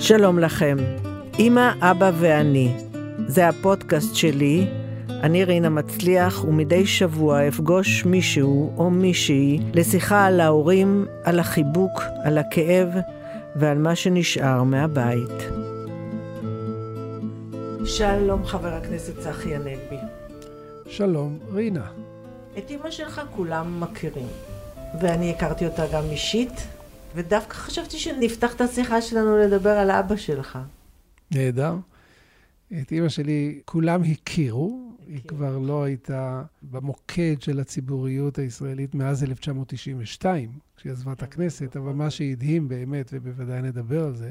שלום לכם, אמא, אבא ואני. זה הפודקאסט שלי, אני רינה מצליח, ומדי שבוע אפגוש מישהו או מישהי לשיחה על ההורים, על החיבוק, על הכאב ועל מה שנשאר מהבית. שלום, חבר הכנסת צחי הנגבי. שלום, רינה. את אמא שלך כולם מכירים, ואני הכרתי אותה גם אישית, ודווקא חשבתי שנפתח את השיחה שלנו לדבר על אבא שלך. נהדר. את אימא שלי כולם הכירו, היא כבר לא הייתה במוקד של הציבוריות הישראלית מאז 1992, כשהיא עזבה את הכנסת, אבל מה שהדהים באמת, ובוודאי נדבר על זה,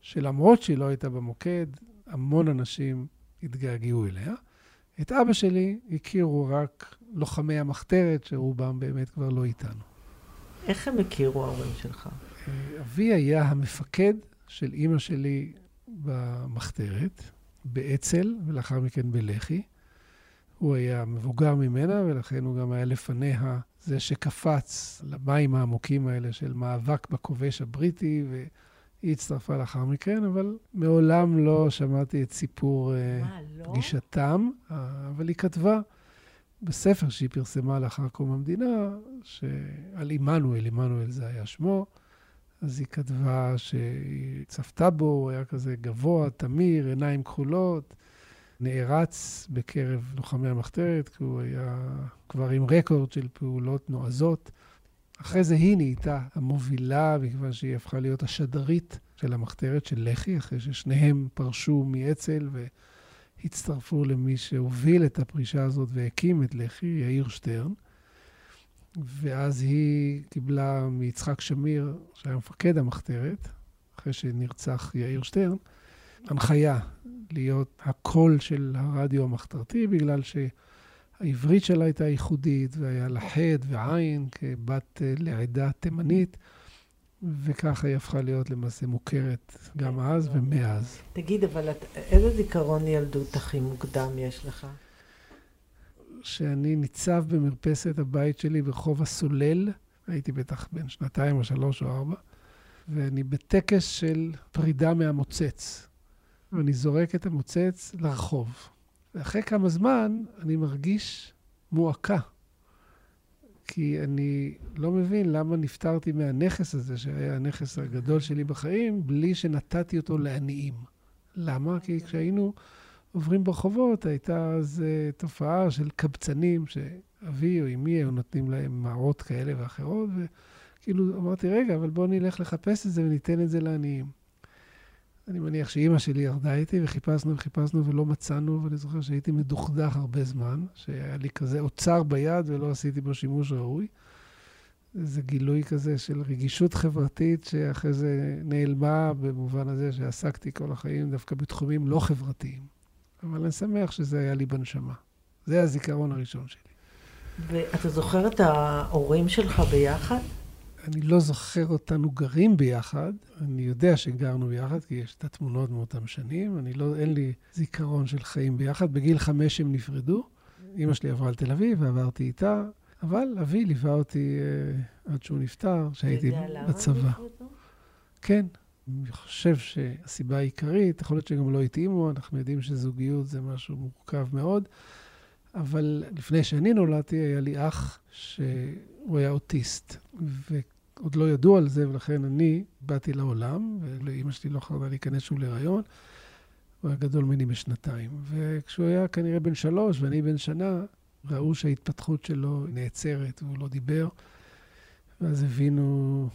שלמרות שהיא לא הייתה במוקד, המון אנשים התגעגעו אליה. את אבא שלי הכירו רק לוחמי המחתרת, שרובם באמת כבר לא איתנו. איך הם הכירו ההורים שלך? אבי היה המפקד של אימא שלי במחתרת, באצ"ל, ולאחר מכן בלח"י. הוא היה מבוגר ממנה, ולכן הוא גם היה לפניה זה שקפץ למים העמוקים האלה של מאבק בכובש הבריטי, והיא הצטרפה לאחר מכן, אבל מעולם לא שמעתי את סיפור אה, מה, לא? פגישתם, אבל היא כתבה בספר שהיא פרסמה לאחר קום המדינה, שעל עמנואל, עמנואל זה היה שמו, אז היא כתבה שהיא צפתה בו, הוא היה כזה גבוה, תמיר, עיניים כחולות, נערץ בקרב לוחמי המחתרת, כי הוא היה כבר עם רקורד של פעולות נועזות. אחרי זה היא נהייתה המובילה, מכיוון שהיא הפכה להיות השדרית של המחתרת של לח"י, אחרי ששניהם פרשו מאצ"ל והצטרפו למי שהוביל את הפרישה הזאת והקים את לח"י, יאיר שטרן. ואז היא קיבלה מיצחק שמיר, שהיה מפקד המחתרת, אחרי שנרצח יאיר שטרן, הנחיה להיות הקול של הרדיו המחתרתי, בגלל שהעברית שלה הייתה ייחודית, והיה לה ח' ועין כבת אה, לעדה תימנית, וככה היא הפכה להיות למעשה מוכרת גם אז ומאז. תגיד, אבל את, איזה זיכרון ילדות הכי מוקדם יש לך? שאני ניצב במרפסת הבית שלי ברחוב הסולל, הייתי בטח בן שנתיים או שלוש או ארבע, ואני בטקס של פרידה מהמוצץ. ואני זורק את המוצץ לרחוב. ואחרי כמה זמן אני מרגיש מועקה. כי אני לא מבין למה נפטרתי מהנכס הזה, שהיה הנכס הגדול שלי בחיים, בלי שנתתי אותו לעניים. למה? כי כשהיינו עוברים ברחובות, הייתה אז תופעה של קבצנים, שאבי או אמי היו נותנים להם מערות כאלה ואחרות, וכאילו אמרתי, רגע, אבל בואו נלך לחפש את זה וניתן את זה לעניים. אני מניח שאימא שלי ירדה איתי, וחיפשנו וחיפשנו ולא מצאנו, ואני זוכר שהייתי מדוכדך הרבה זמן, שהיה לי כזה אוצר ביד ולא עשיתי בו שימוש ראוי. זה גילוי כזה של רגישות חברתית, שאחרי זה נעלמה במובן הזה שעסקתי כל החיים דווקא בתחומים לא חברתיים. אבל אני שמח שזה היה לי בנשמה. זה הזיכרון הראשון שלי. ואתה זוכר את ההורים שלך ביחד? אני לא זוכר אותנו גרים ביחד, אני יודע שגרנו ביחד, כי יש את התמונות מאותם שנים, אני לא, אין לי זיכרון של חיים ביחד. בגיל חמש הם נפרדו, אימא שלי עברה לתל אביב ועברתי איתה, אבל אבי ליווה אותי uh, עד שהוא נפטר, כשהייתי בצבא. כן. אני חושב שהסיבה העיקרית, יכול להיות שגם לא התאימו, אנחנו יודעים שזוגיות זה משהו מורכב מאוד, אבל לפני שאני נולדתי, היה לי אח שהוא היה אוטיסט, ועוד לא ידעו על זה, ולכן אני באתי לעולם, ולאימא שלי לא חרדה להיכנס שוב להיריון. הוא היה גדול ממני בשנתיים. וכשהוא היה כנראה בן שלוש ואני בן שנה, ראו שההתפתחות שלו נעצרת והוא לא דיבר, ואז הבינו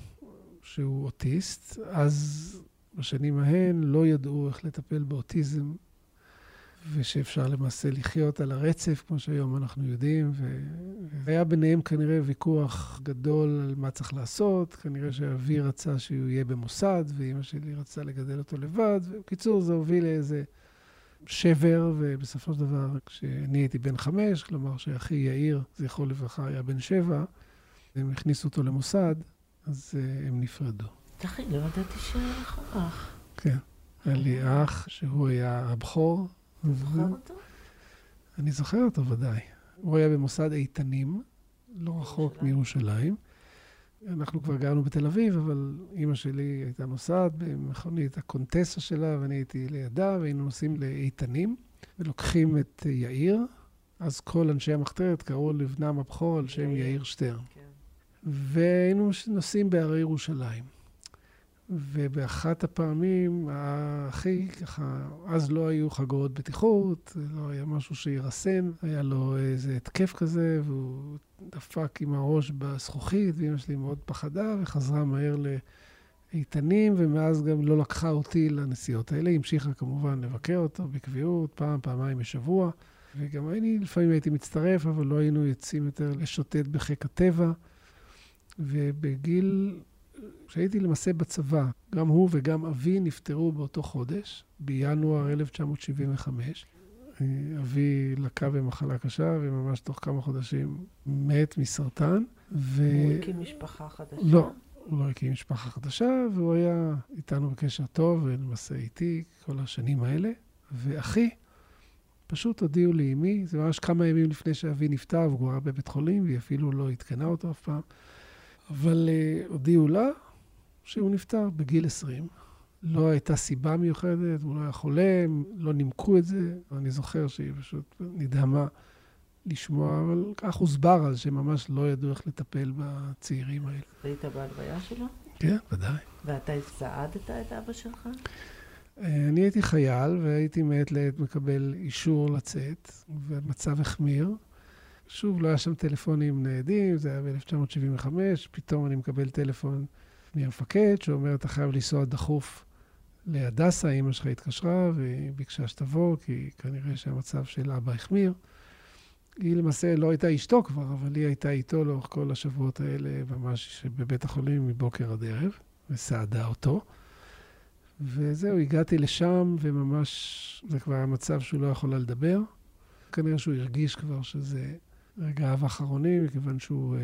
שהוא אוטיסט. אז בשנים ההן לא ידעו איך לטפל באוטיזם, ושאפשר למעשה לחיות על הרצף, כמו שהיום אנחנו יודעים, והיה ביניהם כנראה ויכוח גדול על מה צריך לעשות. כנראה שאבי רצה שהוא יהיה במוסד, ואימא שלי רצתה לגדל אותו לבד. ובקיצור, זה הוביל לאיזה שבר, ובסופו של דבר, כשאני הייתי בן חמש, כלומר שאחי יאיר, זכרו לברכה, היה בן שבע, הם הכניסו אותו למוסד, אז uh, הם נפרדו. צחי, לא ידעתי שהיה לך אח. כן. היה לי אח שהוא היה הבכור. אתה זוכר אותו? אני זוכר אותו ודאי. הוא היה במוסד איתנים, לא רחוק מירושלים, אנחנו כבר גרנו בתל אביב, אבל אימא שלי הייתה נוסעת במכונית הקונטסה שלה, ואני הייתי לידה, והיינו נוסעים לאיתנים, ולוקחים את יאיר. אז כל אנשי המחתרת קראו לבנם הבכור על שם יאיר שטרן. כן. והיינו נוסעים בהרי ירושלים. ובאחת הפעמים, הכי ככה, אז לא היו חגורות בטיחות, לא היה משהו שירסן, היה לו איזה התקף כזה, והוא דפק עם הראש בזכוכית, ואימא שלי מאוד פחדה, וחזרה מהר לאיתנים, ומאז גם לא לקחה אותי לנסיעות האלה. המשיכה כמובן לבקר אותו בקביעות, פעם, פעמיים בשבוע. וגם אני לפעמים הייתי מצטרף, אבל לא היינו יוצאים יותר לשוטט בחיק הטבע. ובגיל כשהייתי למעשה בצבא, גם הוא וגם אבי נפטרו באותו חודש, בינואר 1975. אבי לקה במחלה קשה, וממש תוך כמה חודשים מת מסרטן. ו... הוא הקים משפחה חדשה? לא, הוא לא הקים משפחה חדשה, והוא היה איתנו בקשר טוב, ולמעשה איתי כל השנים האלה. ואחי, פשוט הודיעו לי אמי, זה ממש כמה ימים לפני שאבי נפטר, והוא כבר בבית חולים, והיא אפילו לא עדכנה אותו אף פעם. אבל uh, הודיעו לה שהוא נפטר בגיל 20. לא הייתה סיבה מיוחדת, הוא לא היה חולה, לא נימקו את זה. אני זוכר שהיא פשוט נדהמה לשמוע, אבל כך הוסבר אז שממש לא ידעו איך לטפל בצעירים האלה. היית בהלוויה שלו? כן, ודאי. ואתה סעדת את אבא שלך? אה, אני הייתי חייל והייתי מעת לעת מקבל אישור לצאת, והמצב החמיר. שוב, לא היה שם טלפונים ניידים, זה היה ב-1975, פתאום אני מקבל טלפון מהמפקד שאומר, אתה חייב לנסוע דחוף להדסה, אימא שלך התקשרה והיא ביקשה שתבוא, כי כנראה שהמצב של אבא החמיר. היא למעשה לא הייתה אשתו כבר, אבל היא הייתה איתו לאורך כל השבועות האלה, ממש בבית החולים מבוקר עד ערב, וסעדה אותו. וזהו, הגעתי לשם, וממש, זה כבר היה מצב שהוא לא יכול לדבר. כנראה שהוא הרגיש כבר שזה רגעיו האחרונים, מכיוון שהוא אה,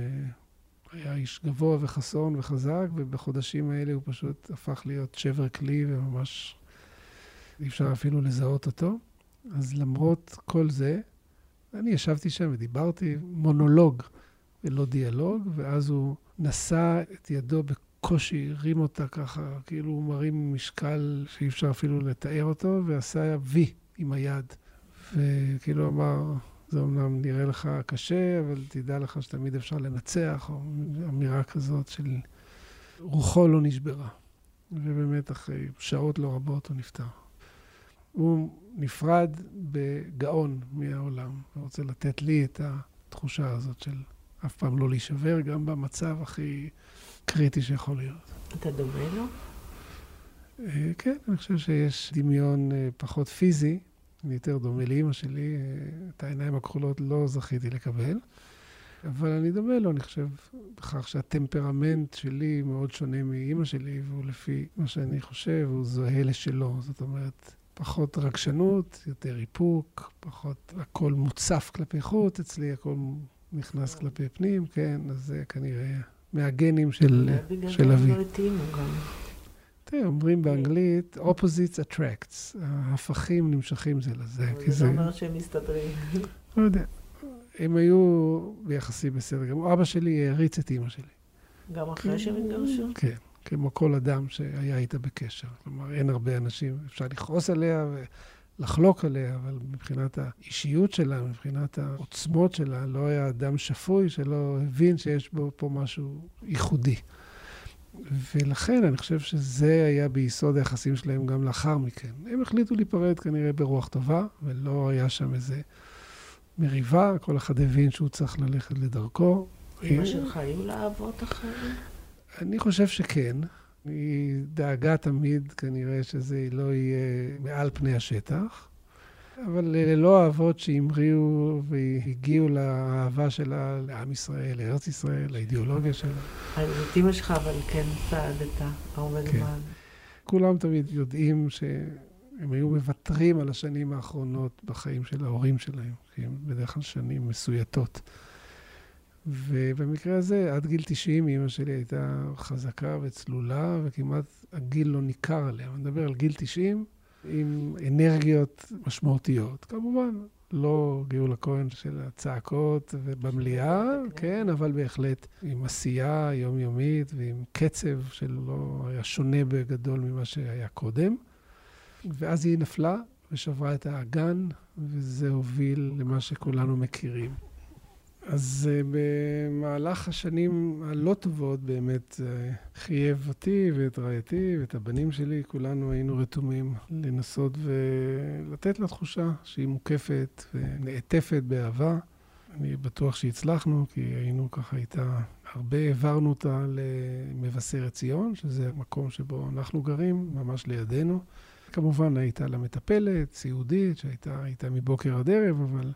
היה איש גבוה וחסון וחזק, ובחודשים האלה הוא פשוט הפך להיות שבר כלי וממש אי אפשר אפילו לזהות אותו. אז למרות כל זה, אני ישבתי שם ודיברתי מונולוג ולא דיאלוג, ואז הוא נשא את ידו בקושי, הרים אותה ככה, כאילו הוא מרים משקל שאי אפשר אפילו לתאר אותו, ועשה וי עם היד. וכאילו אמר, זה אומנם נראה לך קשה, אבל תדע לך שתמיד אפשר לנצח, או אמירה כזאת של רוחו לא נשברה. ובאמת, אחרי שעות לא רבות הוא נפטר. הוא נפרד בגאון מהעולם, ורוצה לתת לי את התחושה הזאת של אף פעם לא להישבר, גם במצב הכי קריטי שיכול להיות. אתה דומה לו? אה, כן, אני חושב שיש דמיון אה, פחות פיזי, אני יותר דומה לאימא שלי, את העיניים הכחולות לא זכיתי לקבל. אבל אני דומה לו, אני חושב, בכך שהטמפרמנט שלי מאוד שונה מאימא שלי, והוא לפי מה שאני חושב, הוא זוהה לשלו. זאת אומרת, פחות רגשנות, יותר איפוק, פחות הכל מוצף כלפי חוץ, אצלי הכל נכנס כלפי פנים, כן, אז זה כנראה מהגנים של, אבי. בגלל זה לא התאימו גם. תראה, אומרים באנגלית, opposites attracts, ההפכים נמשכים זה לזה. אבל זה לא אומר שהם מסתדרים. לא יודע. הם היו ביחסי בסדר גמור. אבא שלי העריץ את אימא שלי. גם אחרי שהם התגרשו? כן, כמו כל אדם שהיה איתה בקשר. כלומר, אין הרבה אנשים, אפשר לכעוס עליה ולחלוק עליה, אבל מבחינת האישיות שלה, מבחינת העוצמות שלה, לא היה אדם שפוי שלא הבין שיש בו פה משהו ייחודי. ולכן אני חושב שזה היה ביסוד היחסים שלהם גם לאחר מכן. הם החליטו להיפרד כנראה ברוח טובה, ולא היה שם איזה מריבה, כל אחד הבין שהוא צריך ללכת לדרכו. אמא שלך היו לה אבות אחרים? אני חושב שכן. היא דאגה תמיד כנראה שזה לא יהיה מעל פני השטח. אבל אלה לא אהבות שהמריאו והגיעו לאהבה שלה לעם ישראל, לארץ ישראל, לאידיאולוגיה שלה. את אימא שלך אבל כן צעדת הרבה כן. זמן. כולם תמיד יודעים שהם היו מוותרים על השנים האחרונות בחיים של ההורים שלהם, כי הם בדרך כלל שנים מסויטות. ובמקרה הזה, עד גיל 90, אימא שלי הייתה חזקה וצלולה, וכמעט הגיל לא ניכר עליה. אני מדבר על גיל 90, עם אנרגיות משמעותיות. כמובן, לא גאולה כהן של הצעקות ובמליאה, כן, אבל בהחלט עם עשייה יומיומית ועם קצב שלא היה שונה בגדול ממה שהיה קודם. ואז היא נפלה ושברה את האגן, וזה הוביל למה שכולנו מכירים. אז uh, במהלך השנים הלא טובות באמת uh, חייב אותי ואת רעייתי ואת הבנים שלי, כולנו היינו רתומים לנסות ולתת לה תחושה שהיא מוקפת ונעטפת באהבה. אני בטוח שהצלחנו, כי היינו ככה איתה, הרבה העברנו אותה למבשרת ציון, שזה המקום שבו אנחנו גרים, ממש לידינו. כמובן הייתה לה מטפלת, סיעודית, שהייתה איתה מבוקר עד ערב, אבל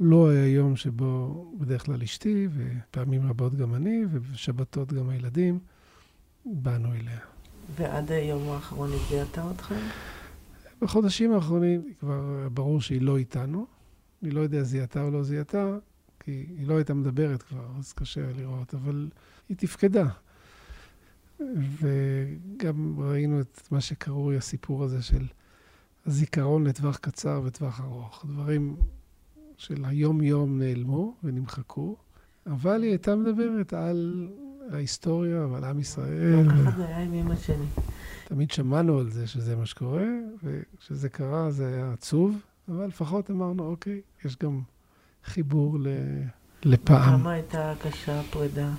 לא היה יום שבו בדרך כלל אשתי, ופעמים רבות גם אני, ובשבתות גם הילדים, באנו אליה. ועד היום האחרון זיהתה אתכם? בחודשים האחרונים כבר ברור שהיא לא איתנו. אני לא יודע זיהתה או לא זיהתה, כי היא לא הייתה מדברת כבר, אז קשה לראות, אבל היא תפקדה. וגם ראינו את מה שקרוי הסיפור הזה של הזיכרון לטווח קצר וטווח ארוך. דברים של היום-יום נעלמו ונמחקו, אבל היא הייתה מדברת על ההיסטוריה ועל עם ישראל. ככה זה היה עם אמא שלי. תמיד שמענו על זה שזה מה שקורה, וכשזה קרה זה היה עצוב, אבל לפחות אמרנו, אוקיי, יש גם חיבור לפעם. כמה הייתה קשה הפרידה?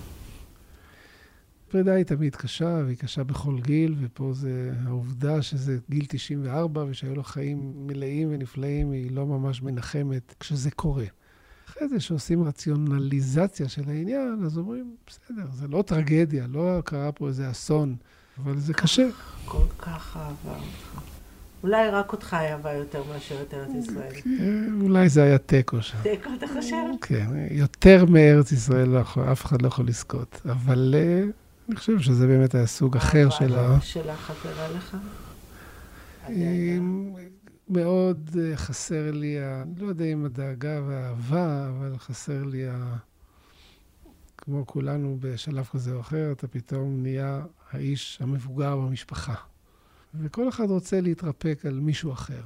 פרידה היא תמיד קשה, והיא קשה בכל גיל, ופה זה העובדה שזה גיל 94 ושהיו לו חיים מלאים ונפלאים, היא לא ממש מנחמת כשזה קורה. אחרי זה שעושים רציונליזציה של העניין, אז אומרים, בסדר, זה לא טרגדיה, לא קרה פה איזה אסון, אבל זה קשה. כל כך אהבה אותך. אולי רק אותך אהבה יותר מאשר את ארץ ישראל. כן, אולי זה היה תיקו שם. תיקו, אתה חושב? כן, יותר מארץ ישראל לא אף אחד לא יכול לזכות. אבל אה, אני חושב שזה באמת היה סוג אחר של ה... האהבה שלה לך? מאוד אה, חסר לי, אני לא יודע אם הדאגה והאהבה, אבל חסר לי, ה... כמו כולנו בשלב כזה או אחר, אתה פתאום נהיה האיש המבוגר במשפחה. וכל אחד רוצה להתרפק על מישהו אחר.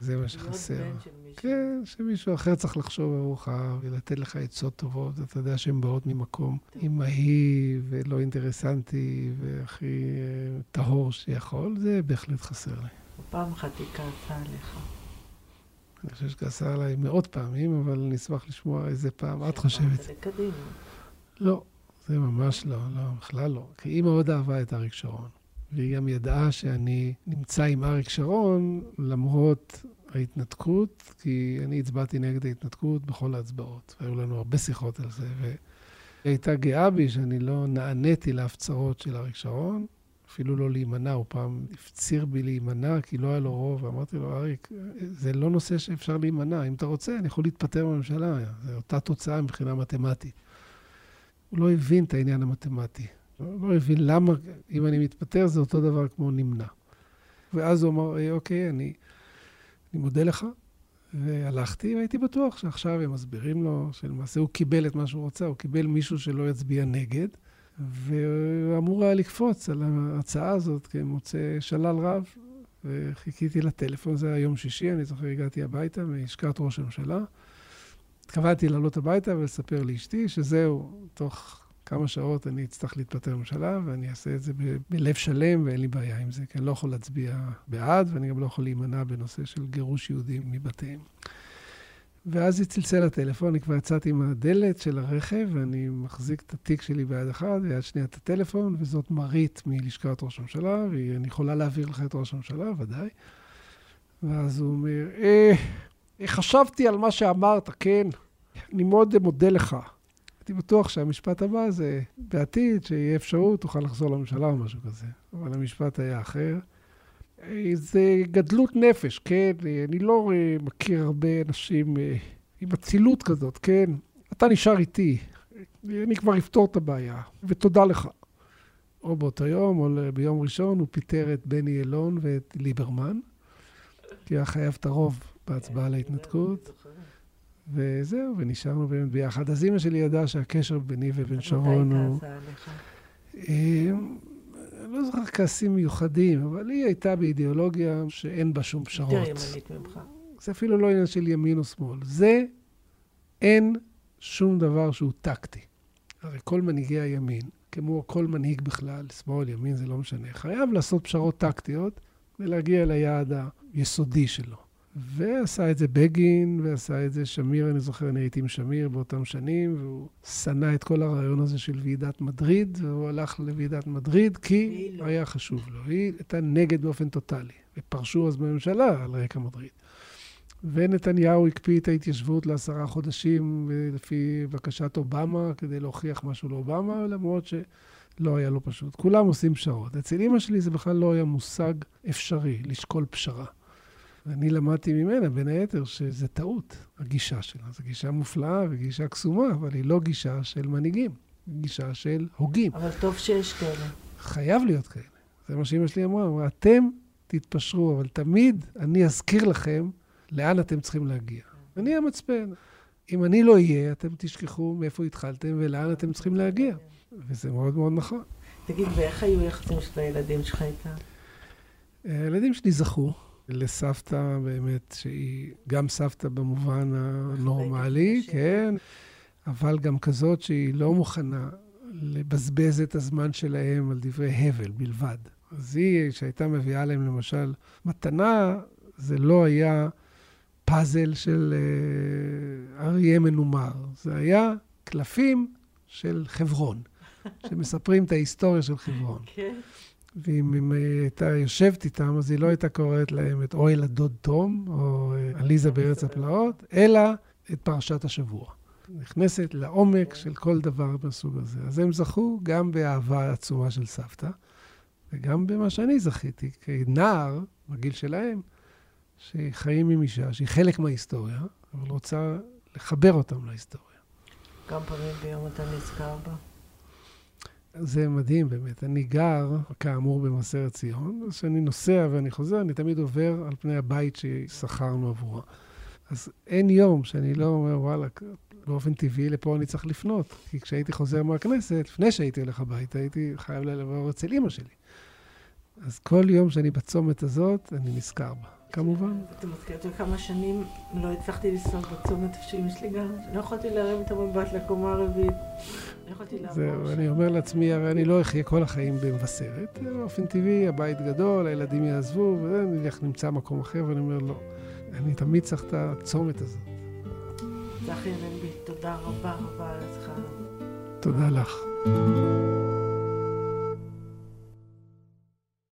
זה מה שחסר. כן, שמישהו אחר צריך לחשוב עבורך ולתת לך עצות טובות. אתה יודע שהן באות ממקום אמהי ולא אינטרסנטי והכי אה, טהור שיכול, זה בהחלט חסר לי. פעם אחת היא כעסה עליך. אני חושב שכעסה עליי מאות פעמים, אבל אני אשמח לשמוע איזה פעם את חושבת. זה קדימה. לא, זה ממש לא, לא, בכלל לא. כי היא מאוד אהבה את אריק שרון. והיא גם ידעה שאני נמצא עם אריק שרון למרות ההתנתקות, כי אני הצבעתי נגד ההתנתקות בכל ההצבעות. והיו לנו הרבה שיחות על זה, והיא הייתה גאה בי שאני לא נעניתי להפצרות של אריק שרון, אפילו לא להימנע, הוא פעם הפציר בי להימנע, כי לא היה לו רוב, ואמרתי לו, אריק, זה לא נושא שאפשר להימנע, אם אתה רוצה, אני יכול להתפטר בממשלה, זו אותה תוצאה מבחינה מתמטית. הוא לא הבין את העניין המתמטי. לא הבין למה, אם אני מתפטר, זה אותו דבר כמו נמנע. ואז הוא אמר, אוקיי, אני, אני מודה לך, והלכתי, והייתי בטוח שעכשיו הם מסבירים לו שלמעשה הוא קיבל את מה שהוא רוצה, הוא קיבל מישהו שלא יצביע נגד, והוא אמור היה לקפוץ על ההצעה הזאת כמוצא שלל רב, וחיכיתי לטלפון, זה היה יום שישי, אני זוכר, הגעתי הביתה מלשכת ראש הממשלה. התכוונתי לעלות הביתה ולספר לאשתי שזהו, תוך כמה שעות אני אצטרך להתפטר בממשלה, ואני אעשה את זה ב- בלב שלם, ואין לי בעיה עם זה, כי אני לא יכול להצביע בעד, ואני גם לא יכול להימנע בנושא של גירוש יהודים מבתיהם. ואז היא צלצל לטלפון, אני כבר יצאתי מהדלת של הרכב, ואני מחזיק את התיק שלי ביד אחת, ויד שנייה את הטלפון, וזאת מרית מלשכת ראש הממשלה, ואני יכולה להעביר לך את ראש הממשלה, ודאי. ואז הוא אומר, אה, חשבתי על מה שאמרת, כן, אני מאוד מודה לך. הייתי בטוח שהמשפט הבא זה בעתיד, שיהיה אפשרות, תוכל לחזור לממשלה או משהו כזה. אבל המשפט היה אחר. זה גדלות נפש, כן? אני לא מכיר הרבה אנשים עם אצילות כזאת, כן? אתה נשאר איתי, אני כבר אפתור את הבעיה, ותודה לך. או באותו יום, או ביום ראשון, הוא פיטר את בני אלון ואת ליברמן, כי היה חייב את הרוב בהצבעה להתנתקות. וזהו, ונשארנו באמת ביחד. אז אימא שלי ידעה שהקשר ביני ובין שרון הוא... מתי כעסה עליך? אני לא זוכר כעסים מיוחדים, אבל היא הייתה באידיאולוגיה שאין בה שום פשרות. יותר ימנית ממך. זה אפילו לא עניין של ימין או שמאל. זה, אין שום דבר שהוא טקטי. הרי כל מנהיגי הימין, כמו כל מנהיג בכלל, שמאל, ימין, זה לא משנה, חייב לעשות פשרות טקטיות ולהגיע ליעד היסודי שלו. ועשה את זה בגין, ועשה את זה שמיר, אני זוכר, אני הייתי עם שמיר באותם שנים, והוא שנא את כל הרעיון הזה של ועידת מדריד, והוא הלך לוועידת מדריד כי לא. היה חשוב לו. היא הייתה נגד באופן טוטאלי, ופרשו אז בממשלה על רקע מדריד. ונתניהו הקפיא את ההתיישבות לעשרה חודשים לפי בקשת אובמה, כדי להוכיח משהו לאובמה, למרות שלא היה לו פשוט. כולם עושים פשרות. אצל אימא שלי זה בכלל לא היה מושג אפשרי, לשקול פשרה. ואני למדתי ממנה, בין היתר, שזה טעות, הגישה שלה. זו גישה מופלאה וגישה קסומה, אבל היא לא גישה של מנהיגים, היא גישה של הוגים. אבל טוב שיש כאלה. חייב להיות כאלה. זה מה שאמא שלי אמרה, אמרה, אתם תתפשרו, אבל תמיד אני אזכיר לכם לאן אתם צריכים להגיע. אני המצפן. אם אני לא אהיה, אתם תשכחו מאיפה התחלתם ולאן אתם צריכים להגיע. וזה מאוד מאוד נכון. תגיד, ואיך היו יחסים של הילדים שלך איתה? הילדים שלי זכו. לסבתא באמת, שהיא גם סבתא במובן הנורמלי, כן, אבל גם כזאת שהיא לא מוכנה לבזבז את הזמן שלהם על דברי הבל בלבד. אז היא, שהייתה מביאה להם למשל מתנה, זה לא היה פאזל של uh, אריה מנומר, זה היה קלפים של חברון, שמספרים את ההיסטוריה של חברון. כן. ואם היא הייתה יושבת איתם, אז היא לא הייתה קוראת להם את אוהל הדוד תום, או אה, עליזה בארץ הפלאות, אלא את פרשת השבוע. נכנסת לעומק של כל דבר מהסוג הזה. אז הם זכו גם באהבה עצומה של סבתא, וגם במה שאני זכיתי, כנער, בגיל שלהם, שחיים עם אישה שהיא חלק מההיסטוריה, אבל רוצה לחבר אותם להיסטוריה. כמה פעמים ביום אתה נזכר בה? זה מדהים באמת. אני גר, כאמור, במבשרת ציון, אז כשאני נוסע ואני חוזר, אני תמיד עובר על פני הבית ששכרנו עבורה. אז אין יום שאני לא אומר, וואלה, באופן טבעי לפה אני צריך לפנות. כי כשהייתי חוזר מהכנסת, לפני שהייתי הולך הביתה, הייתי חייב לעבור אצל אימא שלי. אז כל יום שאני בצומת הזאת, אני נזכר בה. כמובן. אתה מזכיר אותי כמה שנים לא הצלחתי לנסוע בצומת שאמא שלי גרה. לא יכולתי להרים את המבט לקומה הרביעית. לא. זהו, אני אומר לעצמי, הרי אני לא אחיה כל החיים במבשרת. באופן טבעי, הבית גדול, הילדים יעזבו, ואני אלך נמצא מקום אחר, ואני אומר, לא. אני תמיד צריך את הצומת הזאת. צחי אלנבי, תודה רבה רבה על השיחה. תודה לך.